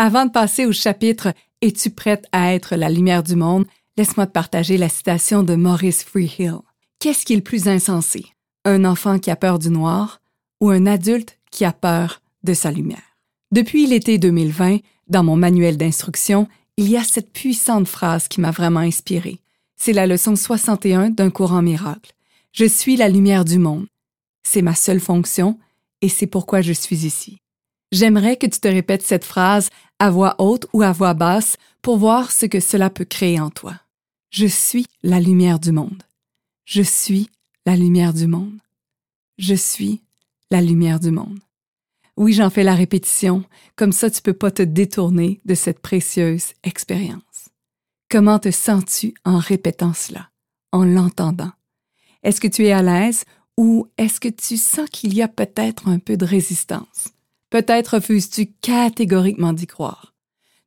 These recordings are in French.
Avant de passer au chapitre Es-tu prête à être la lumière du monde? Laisse-moi te partager la citation de Maurice Freehill. Qu'est-ce qui est le plus insensé? Un enfant qui a peur du noir ou un adulte qui a peur de sa lumière? Depuis l'été 2020, dans mon manuel d'instruction, il y a cette puissante phrase qui m'a vraiment inspirée. C'est la leçon 61 d'un courant miracle. Je suis la lumière du monde. C'est ma seule fonction et c'est pourquoi je suis ici. J'aimerais que tu te répètes cette phrase à voix haute ou à voix basse pour voir ce que cela peut créer en toi. Je suis la lumière du monde. Je suis la lumière du monde. Je suis la lumière du monde. Oui, j'en fais la répétition, comme ça tu peux pas te détourner de cette précieuse expérience. Comment te sens-tu en répétant cela, en l'entendant? Est-ce que tu es à l'aise ou est-ce que tu sens qu'il y a peut-être un peu de résistance? Peut-être refuses-tu catégoriquement d'y croire.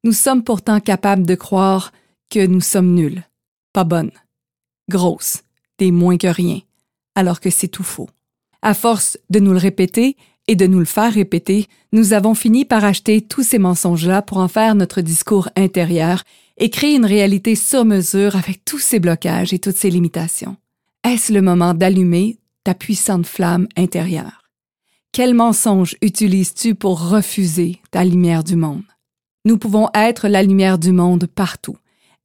Nous sommes pourtant capables de croire que nous sommes nuls, pas bonnes, grosses, des moins que rien, alors que c'est tout faux. À force de nous le répéter et de nous le faire répéter, nous avons fini par acheter tous ces mensonges-là pour en faire notre discours intérieur et créer une réalité sur mesure avec tous ces blocages et toutes ces limitations. Est-ce le moment d'allumer ta puissante flamme intérieure? Quel mensonge utilises-tu pour refuser ta lumière du monde? Nous pouvons être la lumière du monde partout,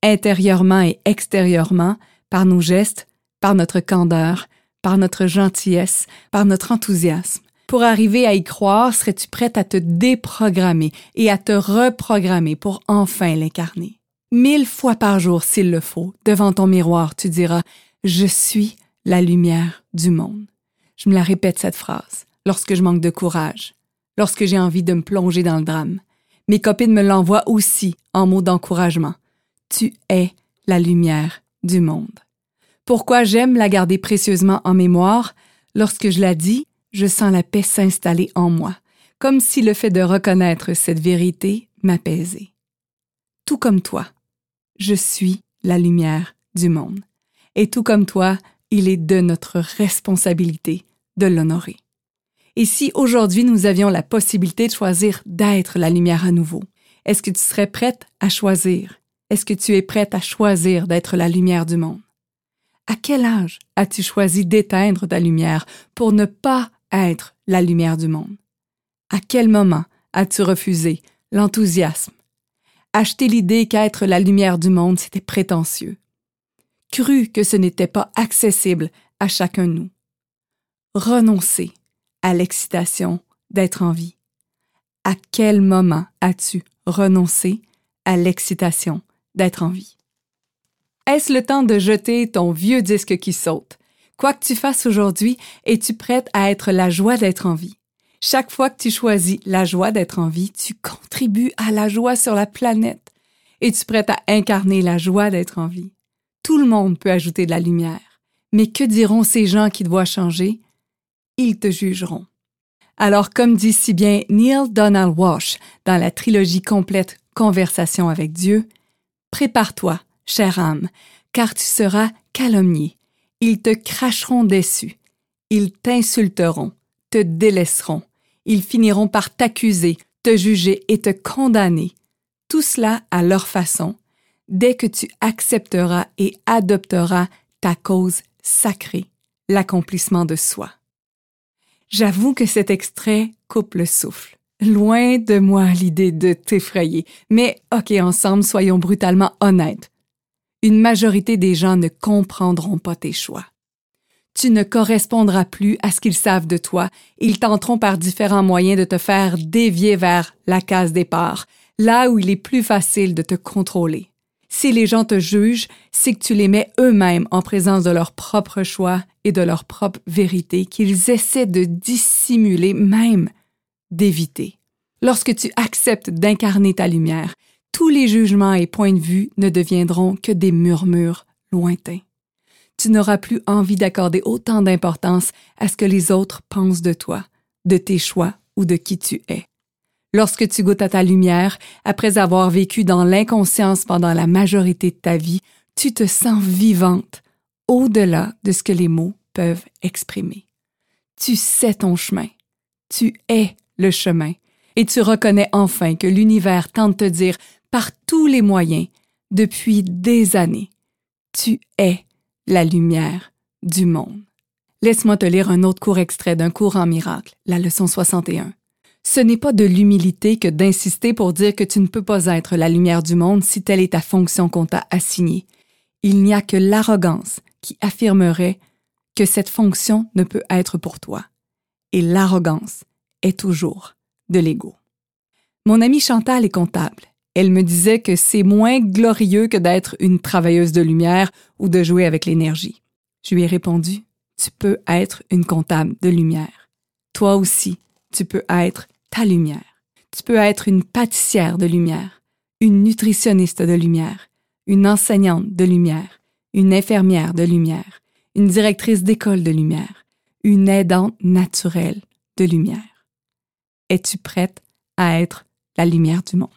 intérieurement et extérieurement, par nos gestes, par notre candeur, par notre gentillesse, par notre enthousiasme. Pour arriver à y croire, serais-tu prête à te déprogrammer et à te reprogrammer pour enfin l'incarner? Mille fois par jour, s'il le faut, devant ton miroir, tu diras Je suis la lumière du monde. Je me la répète cette phrase lorsque je manque de courage, lorsque j'ai envie de me plonger dans le drame. Mes copines me l'envoient aussi en mots d'encouragement. Tu es la lumière du monde. Pourquoi j'aime la garder précieusement en mémoire? Lorsque je la dis, je sens la paix s'installer en moi, comme si le fait de reconnaître cette vérité m'apaisait. Tout comme toi, je suis la lumière du monde. Et tout comme toi, il est de notre responsabilité de l'honorer. Et si aujourd'hui nous avions la possibilité de choisir d'être la lumière à nouveau, est-ce que tu serais prête à choisir? Est-ce que tu es prête à choisir d'être la lumière du monde? À quel âge as-tu choisi d'éteindre ta lumière pour ne pas être la lumière du monde? À quel moment as-tu refusé l'enthousiasme? Acheter l'idée qu'être la lumière du monde, c'était prétentieux. Cru que ce n'était pas accessible à chacun de nous. Renoncer à l'excitation d'être en vie? À quel moment as-tu renoncé à l'excitation d'être en vie? Est-ce le temps de jeter ton vieux disque qui saute? Quoi que tu fasses aujourd'hui, es-tu prête à être la joie d'être en vie? Chaque fois que tu choisis la joie d'être en vie, tu contribues à la joie sur la planète. Es-tu prête à incarner la joie d'être en vie? Tout le monde peut ajouter de la lumière. Mais que diront ces gens qui doivent changer? Ils te jugeront. Alors, comme dit si bien Neil Donald Walsh dans la trilogie complète Conversation avec Dieu, prépare-toi, chère âme, car tu seras calomnié. Ils te cracheront dessus. Ils t'insulteront, te délaisseront. Ils finiront par t'accuser, te juger et te condamner. Tout cela à leur façon, dès que tu accepteras et adopteras ta cause sacrée, l'accomplissement de soi. J'avoue que cet extrait coupe le souffle. Loin de moi l'idée de t'effrayer, mais ok, ensemble, soyons brutalement honnêtes. Une majorité des gens ne comprendront pas tes choix. Tu ne correspondras plus à ce qu'ils savent de toi. Ils tenteront par différents moyens de te faire dévier vers la case départ, là où il est plus facile de te contrôler. Si les gens te jugent, c'est que tu les mets eux-mêmes en présence de leurs propres choix et de leur propre vérité qu'ils essaient de dissimuler, même d'éviter. Lorsque tu acceptes d'incarner ta lumière, tous les jugements et points de vue ne deviendront que des murmures lointains. Tu n'auras plus envie d'accorder autant d'importance à ce que les autres pensent de toi, de tes choix ou de qui tu es. Lorsque tu goûtes à ta lumière, après avoir vécu dans l'inconscience pendant la majorité de ta vie, tu te sens vivante, au-delà de ce que les mots peuvent exprimer. Tu sais ton chemin. Tu es le chemin. et tu reconnais enfin que l'univers tente de te dire par tous les moyens, depuis des années, tu es la lumière du monde. Laisse-moi te lire un autre court extrait d'un cours en miracle, la leçon 61. Ce n'est pas de l'humilité que d'insister pour dire que tu ne peux pas être la lumière du monde si telle est ta fonction qu'on t'a assignée. Il n'y a que l'arrogance qui affirmerait que cette fonction ne peut être pour toi. Et l'arrogance est toujours de l'ego. Mon amie Chantal est comptable. Elle me disait que c'est moins glorieux que d'être une travailleuse de lumière ou de jouer avec l'énergie. Je lui ai répondu, tu peux être une comptable de lumière. Toi aussi, tu peux être ta lumière. Tu peux être une pâtissière de lumière, une nutritionniste de lumière, une enseignante de lumière, une infirmière de lumière, une directrice d'école de lumière, une aidante naturelle de lumière. Es-tu prête à être la lumière du monde?